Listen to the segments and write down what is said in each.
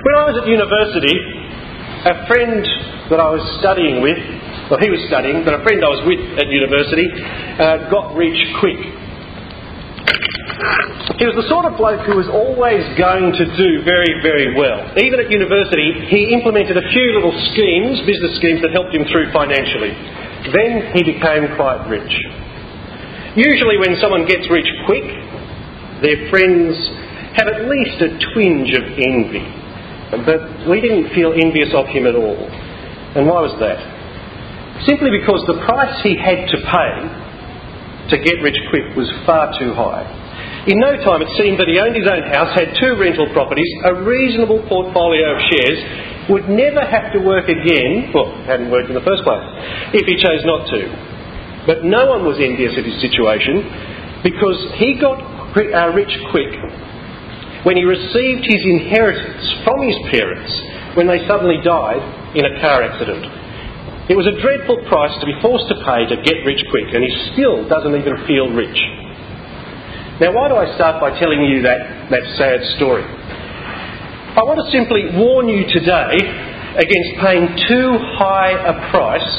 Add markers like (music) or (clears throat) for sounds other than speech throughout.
When I was at university, a friend that I was studying with, well, he was studying, but a friend I was with at university uh, got rich quick. He was the sort of bloke who was always going to do very, very well. Even at university, he implemented a few little schemes, business schemes, that helped him through financially. Then he became quite rich. Usually, when someone gets rich quick, their friends have at least a twinge of envy. But we didn't feel envious of him at all. And why was that? Simply because the price he had to pay to get rich quick was far too high. In no time, it seemed that he owned his own house, had two rental properties, a reasonable portfolio of shares, would never have to work again, well, hadn't worked in the first place, if he chose not to. But no one was envious of his situation because he got uh, rich quick when he received his inheritance from his parents when they suddenly died in a car accident. It was a dreadful price to be forced to pay to get rich quick, and he still doesn't even feel rich. Now, why do I start by telling you that, that sad story? I want to simply warn you today against paying too high a price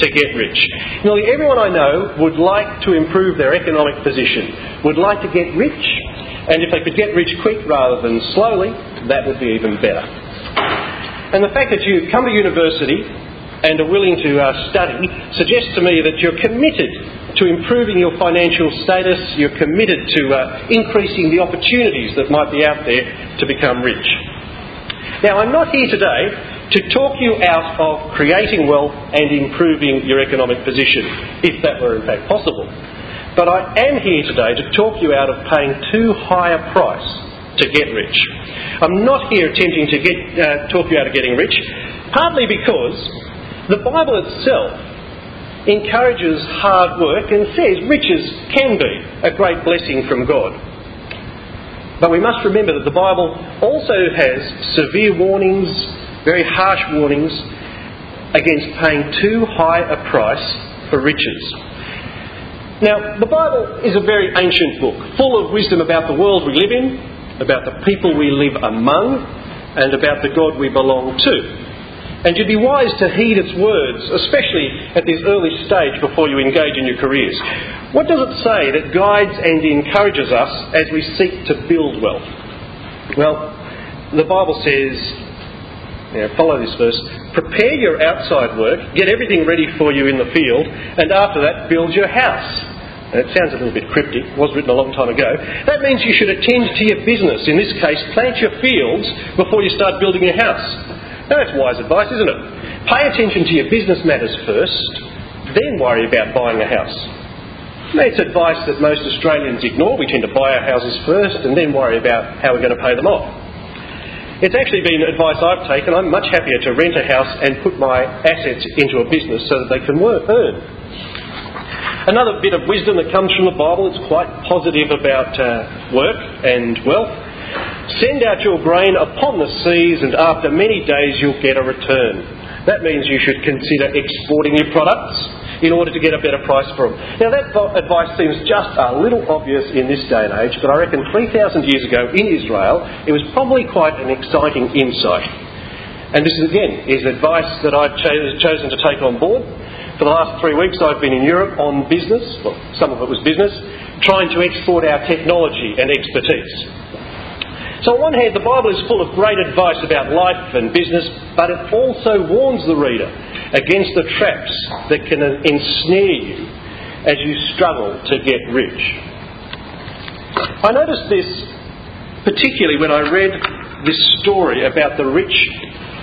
to get rich. Nearly everyone I know would like to improve their economic position, would like to get rich, and if they could get rich quick rather than slowly, that would be even better. And the fact that you come to university and are willing to uh, study suggests to me that you're committed to improving your financial status, you're committed to uh, increasing the opportunities that might be out there to become rich. Now, I'm not here today to talk you out of creating wealth and improving your economic position, if that were in fact possible. But I am here today to talk you out of paying too high a price to get rich. I'm not here attempting to get, uh, talk you out of getting rich, partly because the Bible itself encourages hard work and says riches can be a great blessing from God. But we must remember that the Bible also has severe warnings, very harsh warnings, against paying too high a price for riches. Now, the Bible is a very ancient book, full of wisdom about the world we live in, about the people we live among, and about the God we belong to. And you'd be wise to heed its words, especially at this early stage before you engage in your careers. What does it say that guides and encourages us as we seek to build wealth? Well, the Bible says, know, follow this verse, prepare your outside work, get everything ready for you in the field, and after that, build your house. And it sounds a little bit cryptic, it was written a long time ago. That means you should attend to your business. In this case, plant your fields before you start building your house. That's wise advice, isn't it? Pay attention to your business matters first, then worry about buying a house. It's advice that most Australians ignore. We tend to buy our houses first and then worry about how we're going to pay them off. It's actually been advice I've taken. I'm much happier to rent a house and put my assets into a business so that they can work, earn. Another bit of wisdom that comes from the Bible, is quite positive about uh, work and wealth. Send out your grain upon the seas, and after many days you'll get a return. That means you should consider exporting your products in order to get a better price for them. Now, that advice seems just a little obvious in this day and age, but I reckon 3,000 years ago in Israel, it was probably quite an exciting insight. And this, again, is advice that I've chosen to take on board. For the last three weeks, I've been in Europe on business, well, some of it was business, trying to export our technology and expertise. So, on one hand, the Bible is full of great advice about life and business, but it also warns the reader against the traps that can ensnare you as you struggle to get rich. I noticed this particularly when I read this story about the rich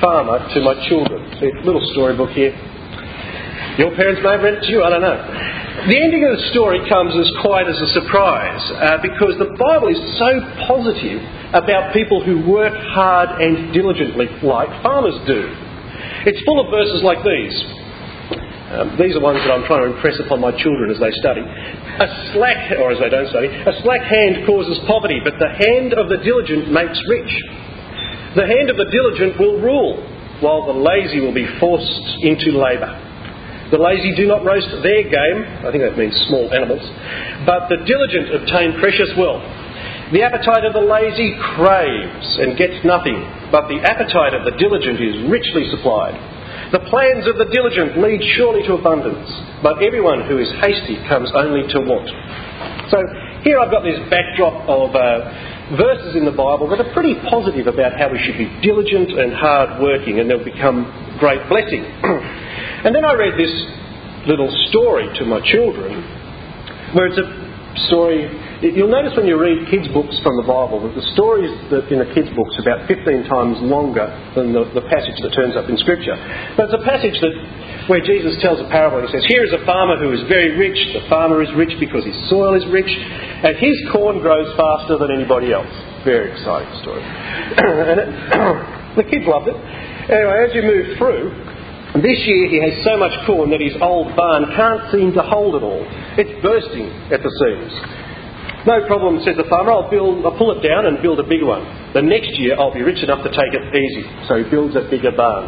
farmer to my children. See, little storybook here. Your parents may have read it to you, I don't know. The ending of the story comes as quite as a surprise uh, because the Bible is so positive about people who work hard and diligently like farmers do. It's full of verses like these. Um, these are ones that I'm trying to impress upon my children as they study. A slack, or as they don't study, a slack hand causes poverty, but the hand of the diligent makes rich. The hand of the diligent will rule, while the lazy will be forced into labour. The lazy do not roast their game, I think that means small animals, but the diligent obtain precious wealth. The appetite of the lazy craves and gets nothing, but the appetite of the diligent is richly supplied. The plans of the diligent lead surely to abundance, but everyone who is hasty comes only to want. So here I've got this backdrop of uh, verses in the Bible that are pretty positive about how we should be diligent and hard working, and they'll become great blessing. (clears throat) and then I read this little story to my children, where it's a story You'll notice when you read kids' books from the Bible that the stories that in the kids' books are about 15 times longer than the, the passage that turns up in Scripture. But it's a passage that where Jesus tells a parable. He says, Here is a farmer who is very rich. The farmer is rich because his soil is rich, and his corn grows faster than anybody else. Very exciting story. (coughs) and it, (coughs) the kids loved it. Anyway, as you move through, this year he has so much corn that his old barn can't seem to hold it all. It's bursting at the seams. No problem, said the farmer. I'll, build, I'll pull it down and build a bigger one. The next year I'll be rich enough to take it easy. So he builds a bigger barn.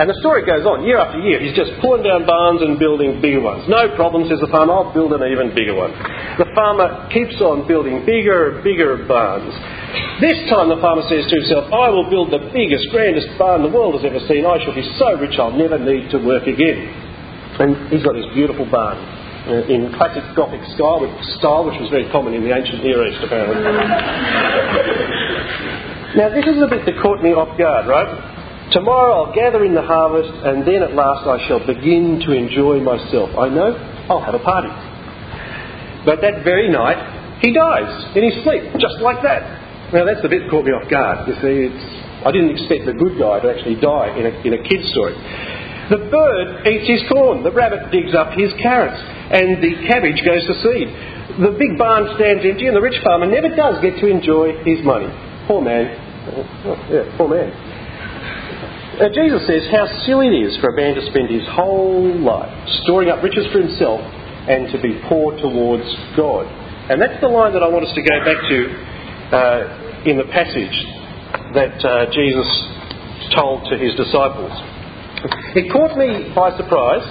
And the story goes on year after year. He's just pulling down barns and building bigger ones. No problem, says the farmer. I'll build an even bigger one. The farmer keeps on building bigger and bigger barns. This time the farmer says to himself, I will build the biggest, grandest barn the world has ever seen. I shall be so rich I'll never need to work again. And he's got this beautiful barn uh, in classic Gothic style, style, which was very common in the ancient Near East, apparently. (laughs) now, this is a bit that caught me off guard, right? Tomorrow I'll gather in the harvest, and then at last I shall begin to enjoy myself. I know I'll have a party. But that very night, he dies in his sleep, just like that. Now, that's the bit that caught me off guard. You see, I didn't expect the good guy to actually die in a, in a kid's story. The bird eats his corn, the rabbit digs up his carrots, and the cabbage goes to seed. The big barn stands empty, and the rich farmer never does get to enjoy his money. Poor man. Oh, oh yeah, poor man. Uh, Jesus says how silly it is for a man to spend his whole life storing up riches for himself and to be poor towards God. And that's the line that I want us to go back to uh, in the passage that uh, Jesus told to his disciples. It caught me by surprise,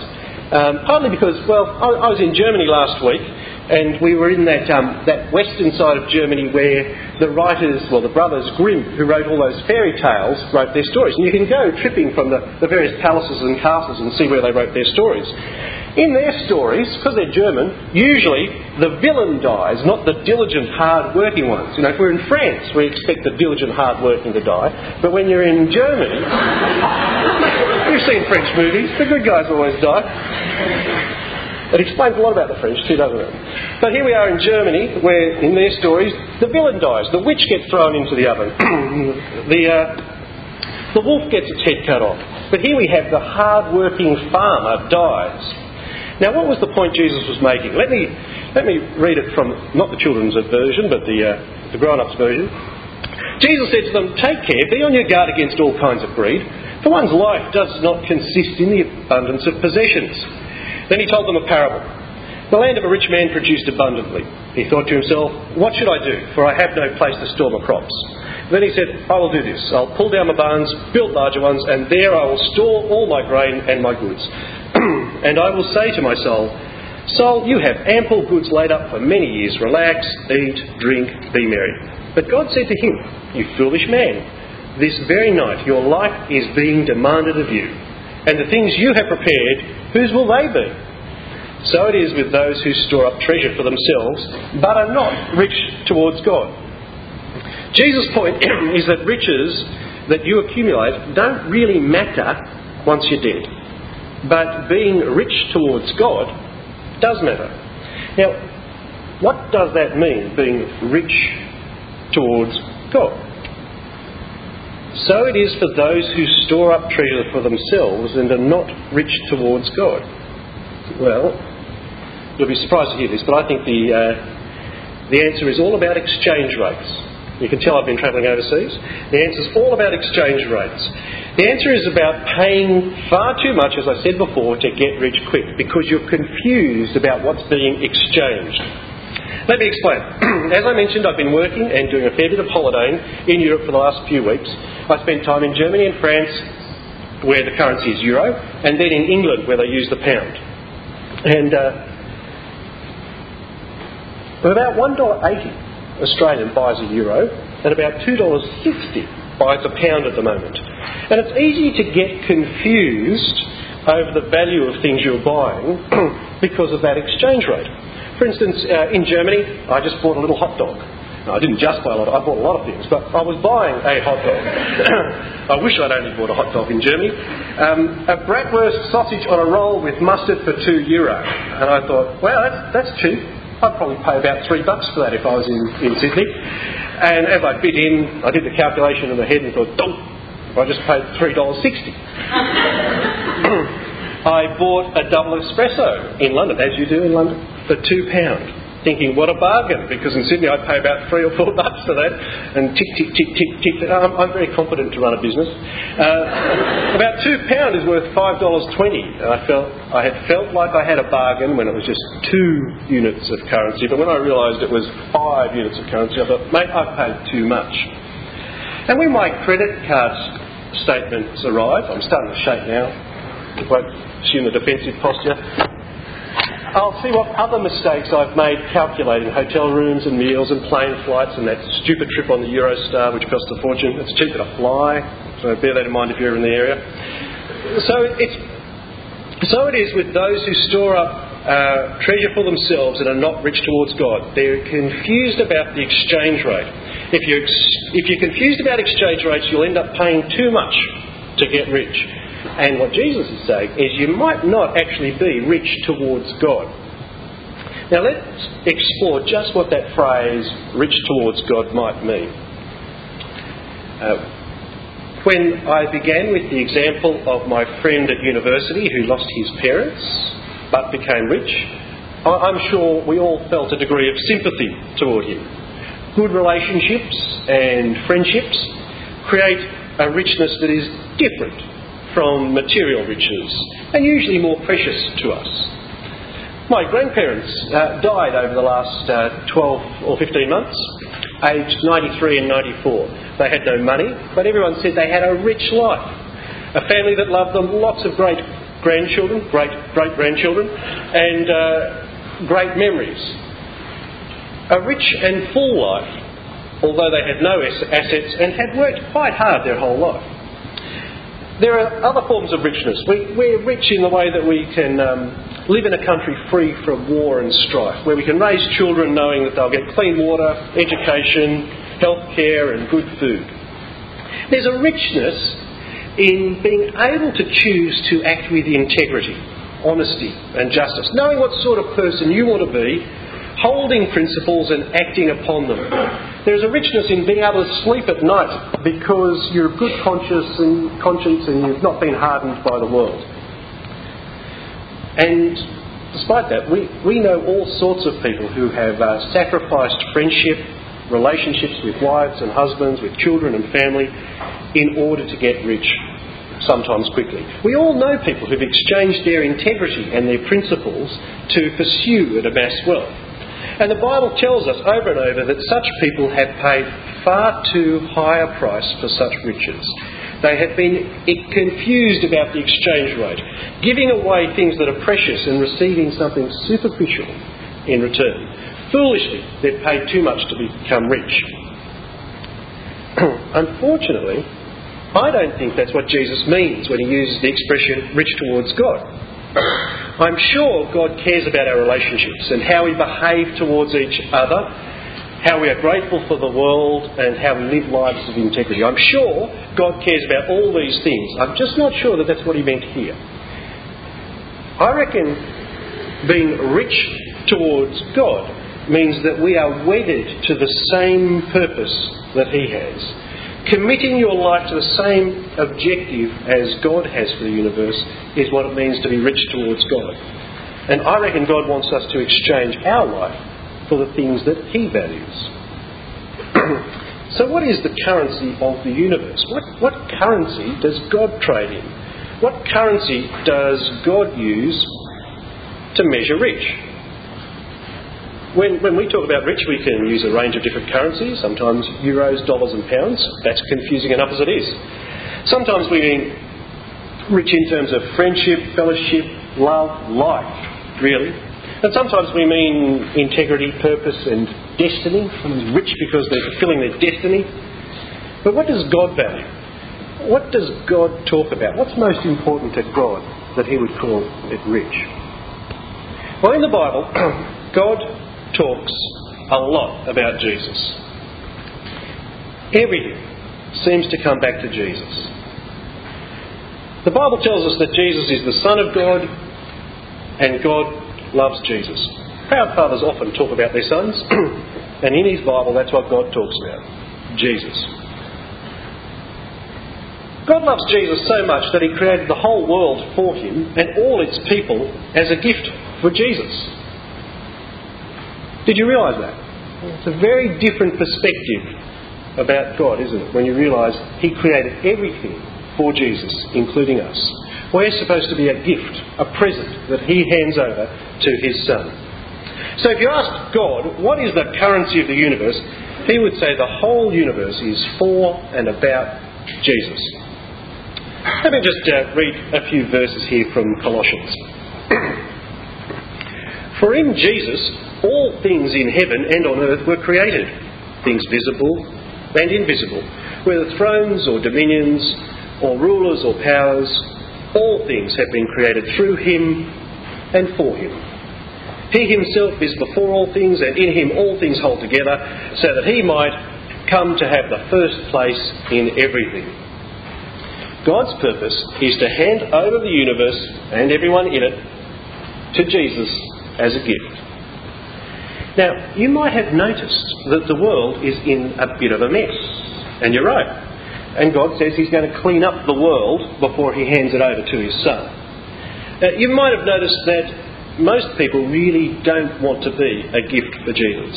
um, partly because, well, I, I, was in Germany last week, and we were in that, um, that western side of Germany where the writers, well, the brothers Grimm, who wrote all those fairy tales, wrote their stories. And you can go tripping from the, the various palaces and castles and see where they wrote their stories. In their stories, because they're German, usually the villain dies, not the diligent, hard-working ones. You know, if we're in France, we expect the diligent, hard-working to die. But when you're in Germany, you've seen French movies, the good guys always die. It explains a lot about the French too, doesn't it? But here we are in Germany, where in their stories, the villain dies, the witch gets thrown into the oven, (coughs) the, uh, the wolf gets its head cut off. But here we have the hard-working farmer dies. Now, what was the point Jesus was making? Let me, let me read it from not the children's version, but the, uh, the grown ups version. Jesus said to them, Take care, be on your guard against all kinds of greed, for one's life does not consist in the abundance of possessions. Then he told them a parable. The land of a rich man produced abundantly. He thought to himself, What should I do? For I have no place to store my crops. Then he said, I will do this. I'll pull down my barns, build larger ones, and there I will store all my grain and my goods. (clears throat) and I will say to my soul, Soul, you have ample goods laid up for many years. Relax, eat, drink, be merry. But God said to him, You foolish man, this very night your life is being demanded of you. And the things you have prepared, whose will they be? So it is with those who store up treasure for themselves, but are not rich towards God. Jesus' point (clears throat) is that riches that you accumulate don't really matter once you're dead. But being rich towards God does matter. Now, what does that mean, being rich towards God? So it is for those who store up treasure for themselves and are not rich towards God. Well, you'll be surprised to hear this, but I think the, uh, the answer is all about exchange rates. You can tell I've been travelling overseas. The answer is all about exchange rates. The answer is about paying far too much, as I said before, to get rich quick because you're confused about what's being exchanged. Let me explain. (clears throat) As I mentioned, I've been working and doing a fair bit of holidaying in Europe for the last few weeks. I spent time in Germany and France, where the currency is euro, and then in England, where they use the pound. And uh, about $1.80 Australian buys a euro and about $2.60 buys a pound at the moment. And it's easy to get confused over the value of things you're buying (clears throat) because of that exchange rate. For instance, uh, in Germany, I just bought a little hot dog. No, I didn't just buy a lot, I bought a lot of things, but I was buying a hot dog. (coughs) I wish I'd only bought a hot dog in Germany. Um, a bratwurst sausage on a roll with mustard for two euro. And I thought, well, that's, that's cheap. I'd probably pay about three bucks for that if I was in, in Sydney. And as I bit in, I did the calculation in my head and thought, Donk, I just paid $3.60. (coughs) I bought a double espresso in London, as you do in London, for two pounds thinking, what a bargain, because in Sydney I pay about three or four (laughs) bucks for that, and tick, tick, tick, tick, tick. I'm, I'm very competent to run a business. Uh, (laughs) about two pound is worth five dollars twenty, and I felt I had felt like I had a bargain when it was just two units of currency, but when I realised it was five units of currency, I thought, mate, I've paid too much. And when my credit card statements arrive, I'm starting to shake now. Won't assume a defensive posture. I'll see what other mistakes I've made calculating hotel rooms and meals and plane flights and that stupid trip on the Eurostar which cost a fortune. It's cheaper to fly, so bear that in mind if you're in the area. So it's so it is with those who store up uh, treasure for themselves and are not rich towards God. They're confused about the exchange rate. If you're, if you're confused about exchange rates, you'll end up paying too much to get rich. And what Jesus is saying is you might not actually be rich towards God. Now let's explore just what that phrase, rich towards God, might mean. Uh, when I began with the example of my friend at university who lost his parents but became rich, I'm sure we all felt a degree of sympathy toward him. Good relationships and friendships create a richness that is different from material riches and usually more precious to us. My grandparents uh, died over the last uh, 12 or 15 months, aged 93 and 94. They had no money, but everyone said they had a rich life. A family that loved them, lots of great grandchildren, great great grandchildren, and uh, great memories. A rich and full life, although they had no assets and had worked quite hard their whole life. There are other forms of richness. We, are rich in the way that we can um, live in a country free from war and strife, where we can raise children knowing that they'll get clean water, education, health care, and good food. There's a richness in being able to choose to act with integrity, honesty, and justice, knowing what sort of person you want to be holding principles and acting upon them. There's a richness in being able to sleep at night because you're good conscience and, conscience and you've not been hardened by the world. And despite that, we, we know all sorts of people who have uh, sacrificed friendship, relationships with wives and husbands, with children and family, in order to get rich, sometimes quickly. We all know people who've exchanged their integrity and their principles to pursue and amass wealth. And the Bible tells us over and over that such people have paid far too high a price for such riches. They have been confused about the exchange rate, giving away things that are precious and receiving something superficial in return. Foolishly, they've paid too much to become rich. (clears throat) Unfortunately, I don't think that's what Jesus means when he uses the expression rich towards God. I'm sure God cares about our relationships and how we behave towards each other, how we are grateful for the world, and how we live lives of integrity. I'm sure God cares about all these things. I'm just not sure that that's what He meant here. I reckon being rich towards God means that we are wedded to the same purpose that He has Committing your life to the same objective as God has for the universe is what it means to be rich towards God. And I reckon God wants us to exchange our life for the things that He values. (clears throat) so, what is the currency of the universe? What, what currency does God trade in? What currency does God use to measure rich? When, when we talk about rich, we can use a range of different currencies, sometimes euros, dollars, and pounds. That's confusing enough as it is. Sometimes we mean rich in terms of friendship, fellowship, love, life, really. And sometimes we mean integrity, purpose, and destiny. Someone's rich because they're fulfilling their destiny. But what does God value? What does God talk about? What's most important to God that He would call it rich? Well, in the Bible, (clears throat) God talks a lot about Jesus. Everything seems to come back to Jesus. The Bible tells us that Jesus is the Son of God and God loves Jesus. Proud fathers often talk about their sons, (clears throat) and in his Bible, that's what God talks about Jesus. God loves Jesus so much that he created the whole world for him and all its people as a gift for Jesus. Did you realise that? It's a very different perspective about God, isn't it? When you realise he created everything for Jesus, including us. We're supposed to be a gift, a present that he hands over to his Son. So if you ask God, what is the currency of the universe? He would say the whole universe is for and about Jesus. Let me just uh, read a few verses here from Colossians. (clears throat) For in Jesus all things in heaven and on earth were created, things visible and invisible, whether thrones or dominions or rulers or powers, all things have been created through him and for him. He himself is before all things, and in him all things hold together, so that he might come to have the first place in everything. God's purpose is to hand over the universe and everyone in it to Jesus as a gift. Now, you might have noticed that the world is in a bit of a mess, and you're right. And God says He's going to clean up the world before He hands it over to His Son. Now, you might have noticed that most people really don't want to be a gift for Jesus.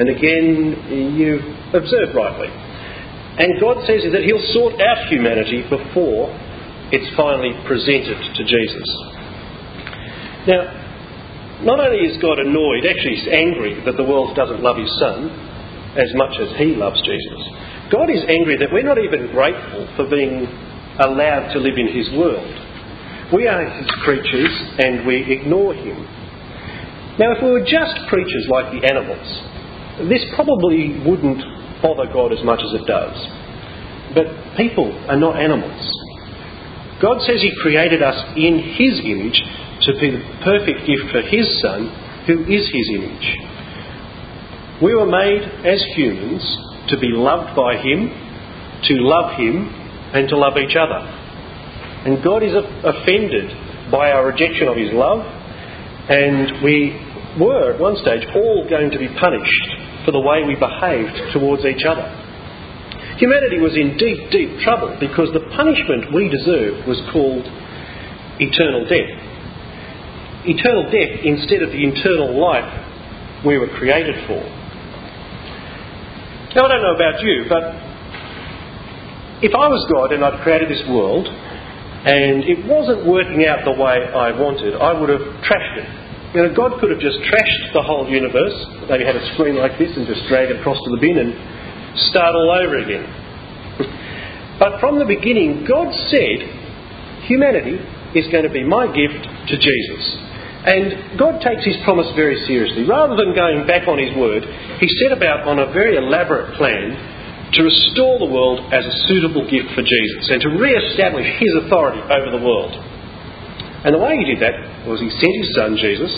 And again, you've observed rightly. And God says that He'll sort out humanity before it's finally presented to Jesus. Now, not only is God annoyed, actually, He's angry that the world doesn't love His Son as much as He loves Jesus. God is angry that we're not even grateful for being allowed to live in His world. We are His creatures and we ignore Him. Now, if we were just creatures like the animals, this probably wouldn't bother God as much as it does. But people are not animals. God says He created us in His image to be the perfect gift for His Son, who is His image. We were made as humans to be loved by Him, to love Him, and to love each other. And God is offended by our rejection of His love, and we were at one stage all going to be punished for the way we behaved towards each other. Humanity was in deep, deep trouble because the punishment we deserved was called eternal death. Eternal death instead of the eternal life we were created for. Now, I don't know about you, but if I was God and I'd created this world and it wasn't working out the way I wanted, I would have trashed it you know, God could have just trashed the whole universe, maybe had a screen like this and just dragged it across to the bin and start all over again. (laughs) But from the beginning, God said, humanity is going to be my gift to Jesus. And God takes his promise very seriously. Rather than going back on his word, he set about on a very elaborate plan to restore the world as a suitable gift for Jesus and to re establish his authority over the world. And the way he did that was he sent his son Jesus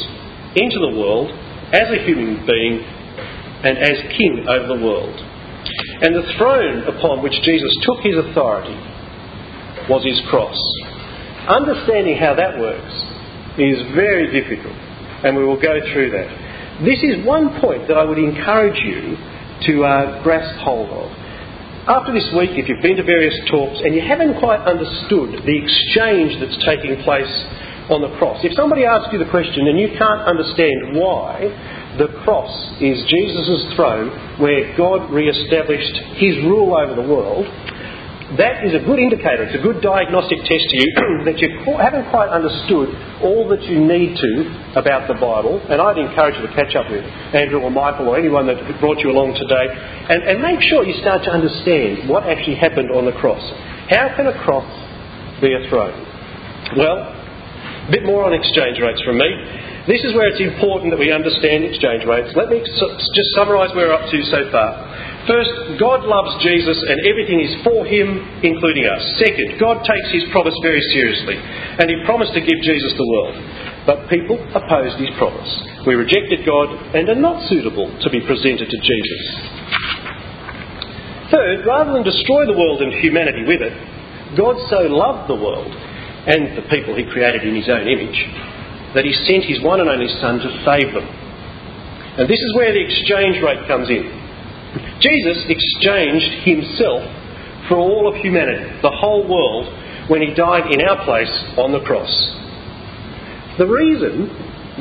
into the world as a human being and as king over the world. And the throne upon which Jesus took his authority was his cross. Understanding how that works is very difficult, and we will go through that. This is one point that I would encourage you to uh, grasp hold of. After this week, if you've been to various talks and you haven't quite understood the exchange that's taking place on the cross, if somebody asks you the question and you can't understand why the cross is Jesus' throne where God re established his rule over the world, that is a good indicator, it's a good diagnostic test to you (clears throat) that you haven't quite understood all that you need to about the Bible. And I'd encourage you to catch up with Andrew or Michael or anyone that brought you along today and, and make sure you start to understand what actually happened on the cross. How can a cross be a throne? Well, a bit more on exchange rates from me. This is where it's important that we understand exchange rates. Let me just summarise where we're up to so far. First, God loves Jesus and everything is for him, including us. Second, God takes his promise very seriously and he promised to give Jesus the world. But people opposed his promise. We rejected God and are not suitable to be presented to Jesus. Third, rather than destroy the world and humanity with it, God so loved the world and the people he created in his own image that he sent his one and only Son to save them. And this is where the exchange rate comes in. Jesus exchanged himself for all of humanity, the whole world, when he died in our place on the cross. The reason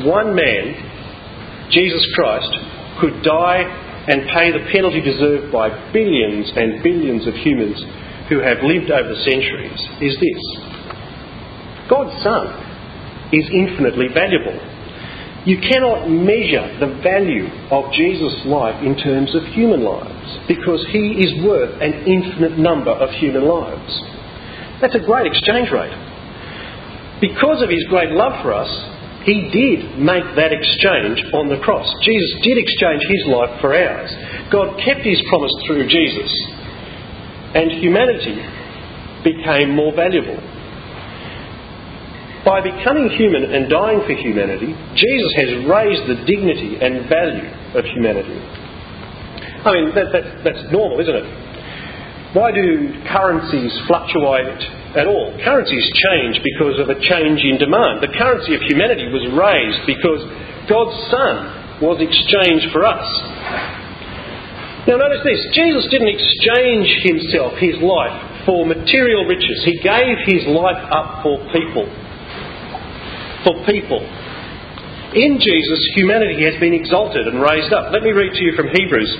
one man, Jesus Christ, could die and pay the penalty deserved by billions and billions of humans who have lived over centuries is this God's Son is infinitely valuable. You cannot measure the value of Jesus' life in terms of human lives because he is worth an infinite number of human lives. That's a great exchange rate. Because of his great love for us, he did make that exchange on the cross. Jesus did exchange his life for ours. God kept his promise through Jesus, and humanity became more valuable. By becoming human and dying for humanity, Jesus has raised the dignity and value of humanity. I mean, that, that, that's normal, isn't it? Why do currencies fluctuate at all? Currencies change because of a change in demand. The currency of humanity was raised because God's Son was exchanged for us. Now, notice this Jesus didn't exchange himself, his life, for material riches. He gave his life up for people for people. In Jesus, humanity has been exalted and raised up. Let me read to you from Hebrews,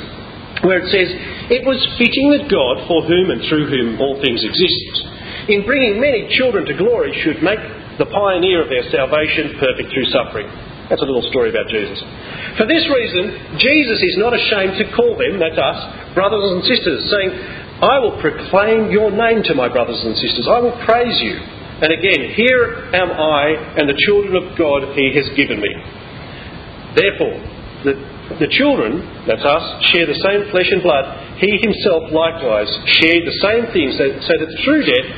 where it says, It was fitting that God, for whom and through whom all things exist, in bringing many children to glory, should make the pioneer of their salvation perfect through suffering. That's a little story about Jesus. For this reason, Jesus is not ashamed to call them, that's us, brothers and sisters, saying, I will proclaim your name to my brothers and sisters. I will praise you. And again, here am I and the children of God he has given me. Therefore, the, the children, that's us, share the same flesh and blood. He himself likewise shared the same things, so, so that through death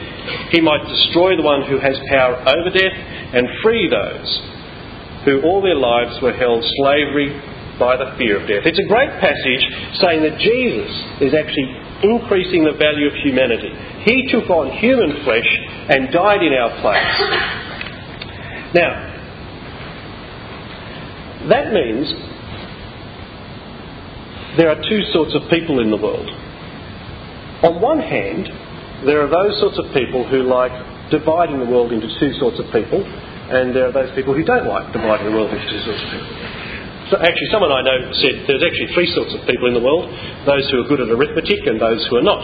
he might destroy the one who has power over death and free those who all their lives were held slavery by the fear of death. It's a great passage saying that Jesus is actually increasing the value of humanity. He took on human flesh and died in our place. Now, that means there are two sorts of people in the world. On one hand, there are those sorts of people who like dividing the world into two sorts of people, and there are those people who don't like dividing the world into two sorts of people. So actually, someone I know said there's actually three sorts of people in the world those who are good at arithmetic and those who are not.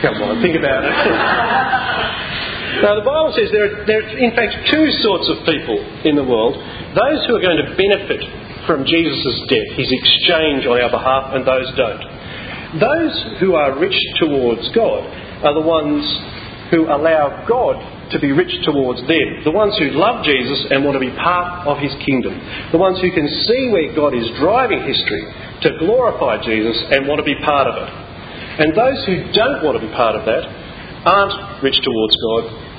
Come on, think about it. (laughs) now, the Bible says there are, there are, in fact, two sorts of people in the world those who are going to benefit from Jesus' death, his exchange on our behalf, and those don't. Those who are rich towards God are the ones who allow God to be rich towards them. The ones who love Jesus and want to be part of his kingdom. The ones who can see where God is driving history to glorify Jesus and want to be part of it. And those who don't want to be part of that aren't rich towards God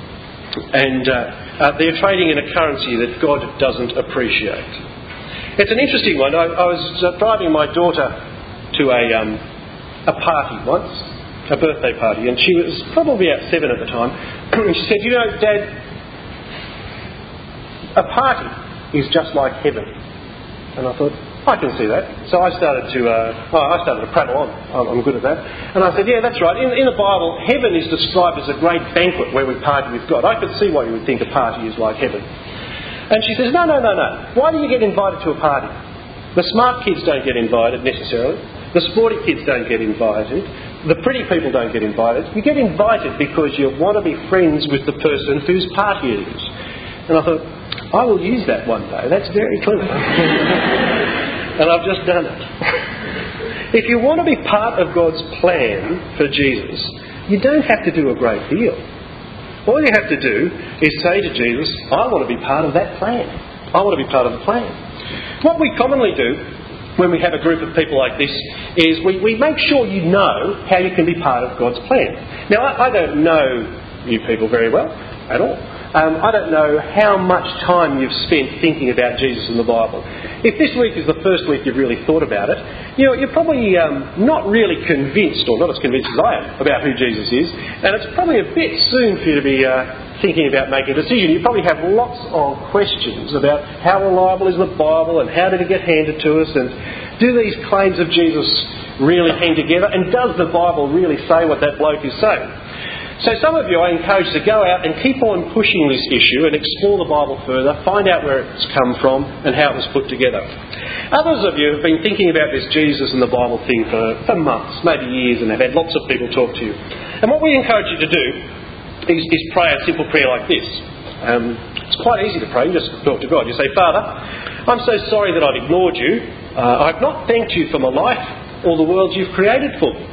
and uh, uh, they're trading in a currency that God doesn't appreciate. It's an interesting one. I, I was uh, driving my daughter to a, um, a party once, a birthday party, and she was probably about seven at the time. (clears throat) and she said, You know, Dad, a party is just like heaven. And I thought, I can see that. So I started to, uh, I started to prattle on. I'm, I'm, good at that. And I said, yeah, that's right. In, in, the Bible, heaven is described as a great banquet where we party with God. I could see why you would think a party is like heaven. And she says, no, no, no, no. Why do you get invited to a party? The smart kids don't get invited necessarily. The sporty kids don't get invited. The pretty people don't get invited. You get invited because you want to be friends with the person whose party it is. And I thought, I will use that one day. That's very clever. (laughs) and I've just done it. (laughs) if you want to be part of God's plan for Jesus, you don't have to do a great deal. All you have to do is say to Jesus, I want to be part of that plan. I want to be part of the plan. What we commonly do when we have a group of people like this is we, we make sure you know how you can be part of God's plan. Now, I, I don't know you people very well at all. Um, I don't know how much time you've spent thinking about Jesus in the Bible. If this week is the first week you've really thought about it, you know, you're probably um, not really convinced, or not as convinced as I am, about who Jesus is, and it's probably a bit soon for you to be uh, thinking about making a decision. You probably have lots of questions about how reliable is the Bible and how did it get handed to us, and do these claims of Jesus really hang together, and does the Bible really say what that bloke is saying? So some of you I encourage to go out and keep on pushing this issue and explore the Bible further, find out where it's come from and how it was put together. Others of you have been thinking about this Jesus and the Bible thing for, for months, maybe years, and have had lots of people talk to you. And what we encourage you to do is, is pray a simple prayer like this. Um, it's quite easy to pray. You just talk to God. You say, Father, I'm so sorry that I've ignored you. Uh, I've not thanked you for my life or the world you've created for me.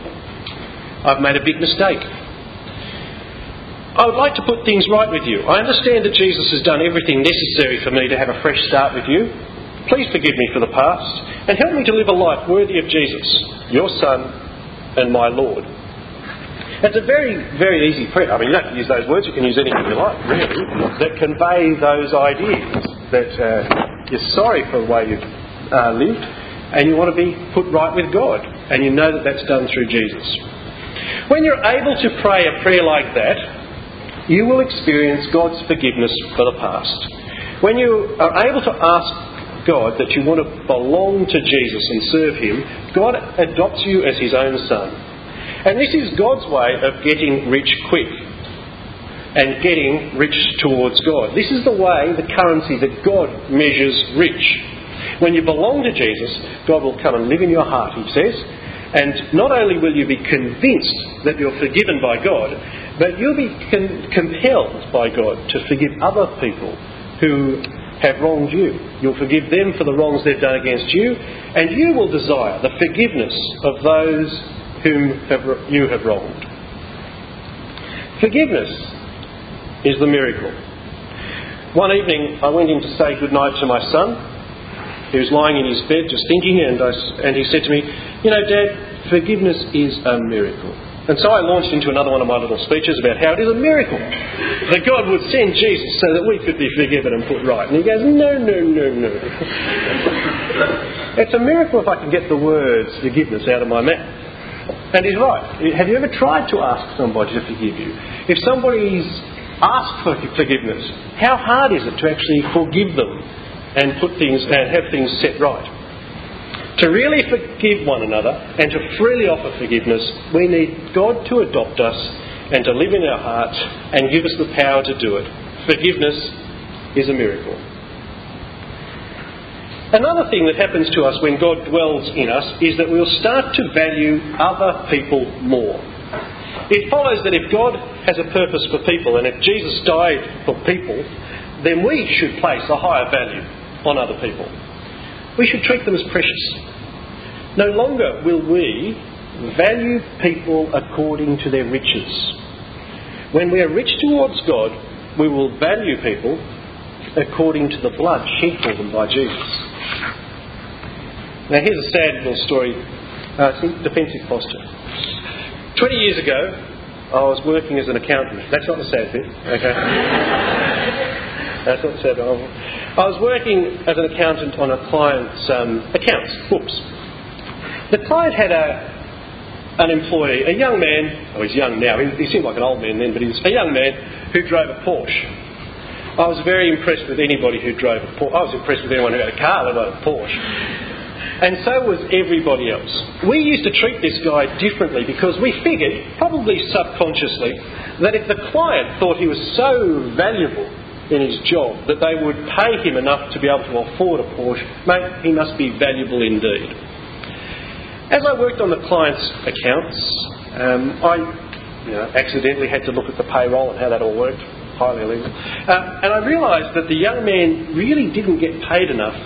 I've made a big mistake. I would like to put things right with you. I understand that Jesus has done everything necessary for me to have a fresh start with you. Please forgive me for the past and help me to live a life worthy of Jesus, your Son and my Lord. It's a very, very easy prayer. I mean, you don't have to use those words, you can use anything you like, really, that convey those ideas that uh, you're sorry for the way you've uh, lived and you want to be put right with God, and you know that that's done through Jesus. When you're able to pray a prayer like that, you will experience God's forgiveness for the past. When you are able to ask God that you want to belong to Jesus and serve Him, God adopts you as His own Son. And this is God's way of getting rich quick and getting rich towards God. This is the way, the currency that God measures rich. When you belong to Jesus, God will come and live in your heart, He says. And not only will you be convinced that you're forgiven by God, but you'll be con- compelled by God to forgive other people who have wronged you. You'll forgive them for the wrongs they've done against you, and you will desire the forgiveness of those whom have, you have wronged. Forgiveness is the miracle. One evening, I went in to say goodnight to my son. He was lying in his bed just thinking, and, I, and he said to me, You know, Dad, forgiveness is a miracle. And so I launched into another one of my little speeches about how it is a miracle that God would send Jesus so that we could be forgiven and put right. And he goes, No, no, no, no. (laughs) it's a miracle if I can get the words forgiveness out of my mouth. And he's right. Have you ever tried to ask somebody to forgive you? If somebody's asked for forgiveness, how hard is it to actually forgive them and put things and have things set right? To really forgive one another and to freely offer forgiveness, we need God to adopt us and to live in our hearts and give us the power to do it. Forgiveness is a miracle. Another thing that happens to us when God dwells in us is that we'll start to value other people more. It follows that if God has a purpose for people and if Jesus died for people, then we should place a higher value on other people. We should treat them as precious. No longer will we value people according to their riches. When we are rich towards God, we will value people according to the blood shed for them by Jesus. Now, here's a sad little story. Uh, defensive posture. 20 years ago, I was working as an accountant. That's not the sad bit, okay? (laughs) That's not the sad bit. I was working as an accountant on a client's um, accounts, books. The client had a, an employee, a young man, oh, he's young now, he, he seemed like an old man then, but he was a young man who drove a Porsche. I was very impressed with anybody who drove a Porsche. I was impressed with anyone who had a car, let alone a Porsche. And so was everybody else. We used to treat this guy differently because we figured, probably subconsciously, that if the client thought he was so valuable in his job that they would pay him enough to be able to afford a Porsche, mate, he must be valuable indeed. As I worked on the client's accounts, um, I you know, accidentally had to look at the payroll and how that all worked, highly illegal. Uh, and I realised that the young man really didn't get paid enough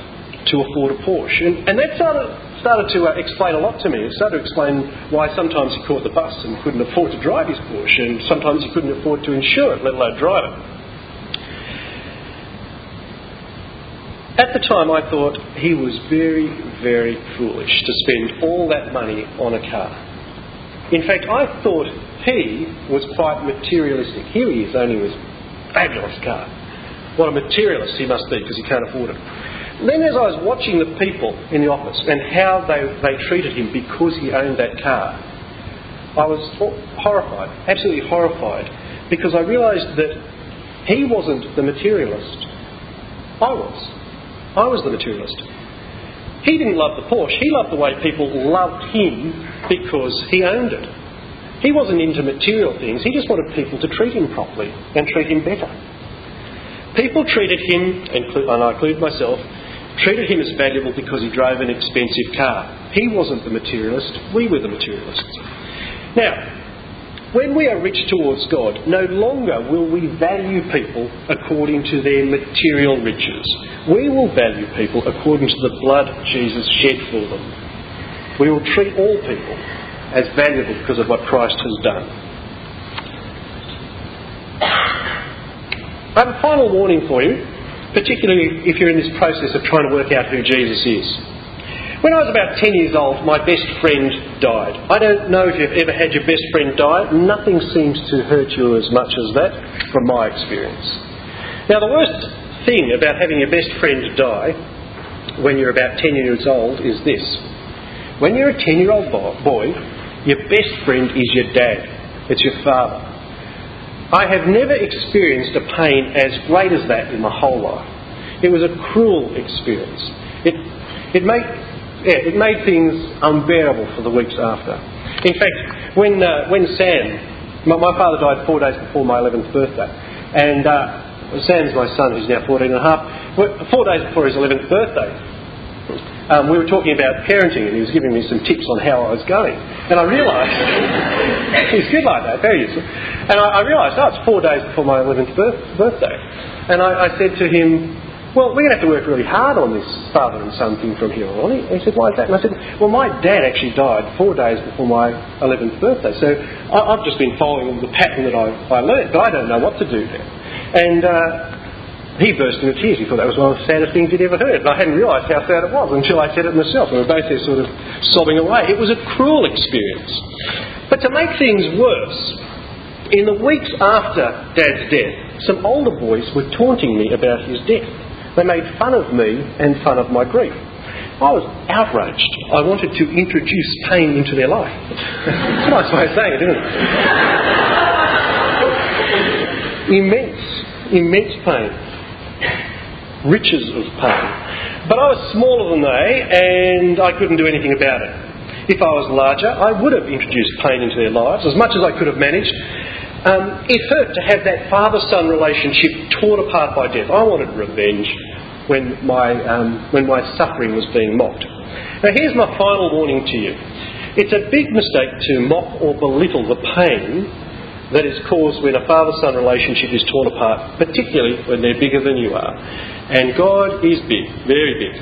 to afford a Porsche. And, and that started, started to uh, explain a lot to me. It started to explain why sometimes he caught the bus and couldn't afford to drive his Porsche, and sometimes he couldn't afford to insure it, let alone drive it. At the time I thought he was very, very foolish to spend all that money on a car. In fact, I thought he was quite materialistic. Here he is, owning this fabulous car. What a materialist he must be because he can't afford it. Then, as I was watching the people in the office and how they, they treated him because he owned that car, I was horrified, absolutely horrified, because I realised that he wasn't the materialist. I was. I was the materialist. He didn't love the Porsche. He loved the way people loved him because he owned it. He wasn't into material things. He just wanted people to treat him properly and treat him better. People treated him, and I include myself, treated him as valuable because he drove an expensive car. He wasn't the materialist, we were the materialists. Now, when we are rich towards God, no longer will we value people according to their material riches. We will value people according to the blood Jesus shed for them. We will treat all people as valuable because of what Christ has done. I have a final warning for you particularly if you're in this process of trying to work out who Jesus is. When I was about 10 years old, my best friend died. I don't know if you've ever had your best friend die. Nothing seems to hurt you as much as that, from my experience. Now, the worst thing about having your best friend die when you're about 10 years old is this. When you're a 10 year old boy, your best friend is your dad, it's your father. I have never experienced a pain as great as that in my whole life. It was a cruel experience. It, it, made, yeah, it made things unbearable for the weeks after. In fact, when, uh, when Sam, my, my, father died four days before my 11th birthday, and uh, Sam's my son, who's now 14 and a half, four days before his 11th birthday, um, we were talking about parenting and he was giving me some tips on how I was going. And I realised, (laughs) he's good like that, very useful. And I, I realised, oh, it's four days before my 11th birth, birthday. And I, I said to him, well, we're going to have to work really hard on this father and son thing from here on. He said, why is that? And I said, well, my dad actually died four days before my 11th birthday, so I, have just been following the pattern that I, I learned, but I don't know what to do there. And uh, he burst into tears. He thought that was one of the saddest things he'd ever heard. And I hadn't realised how sad it was until I said it myself. We were both there sort of sobbing away. It was a cruel experience. But to make things worse, in the weeks after Dad's death, some older boys were taunting me about his death. They made fun of me and fun of my grief. I was outraged. I wanted to introduce pain into their life. It's a nice way of saying it, isn't it? immense, immense pain riches of pain. But I was smaller than they, and I couldn't do anything about it. If I was larger, I would have introduced pain into their lives as much as I could have managed. Um, it hurt to have that father son relationship torn apart by death. I wanted revenge when my, um, when my suffering was being mocked. Now, here's my final warning to you. It's a big mistake to mock or belittle the pain that is caused when a father son relationship is torn apart, particularly when they're bigger than you are. And God is big, very big.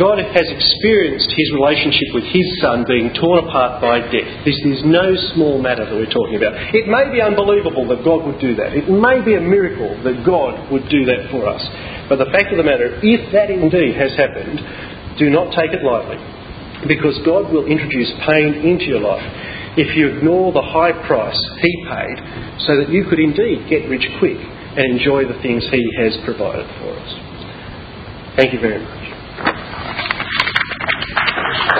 God has experienced his relationship with his son being torn apart by death. This is no small matter that we're talking about. It may be unbelievable that God would do that. It may be a miracle that God would do that for us. But the fact of the matter, if that indeed has happened, do not take it lightly. Because God will introduce pain into your life if you ignore the high price he paid so that you could indeed get rich quick and enjoy the things he has provided for us. Thank you very much.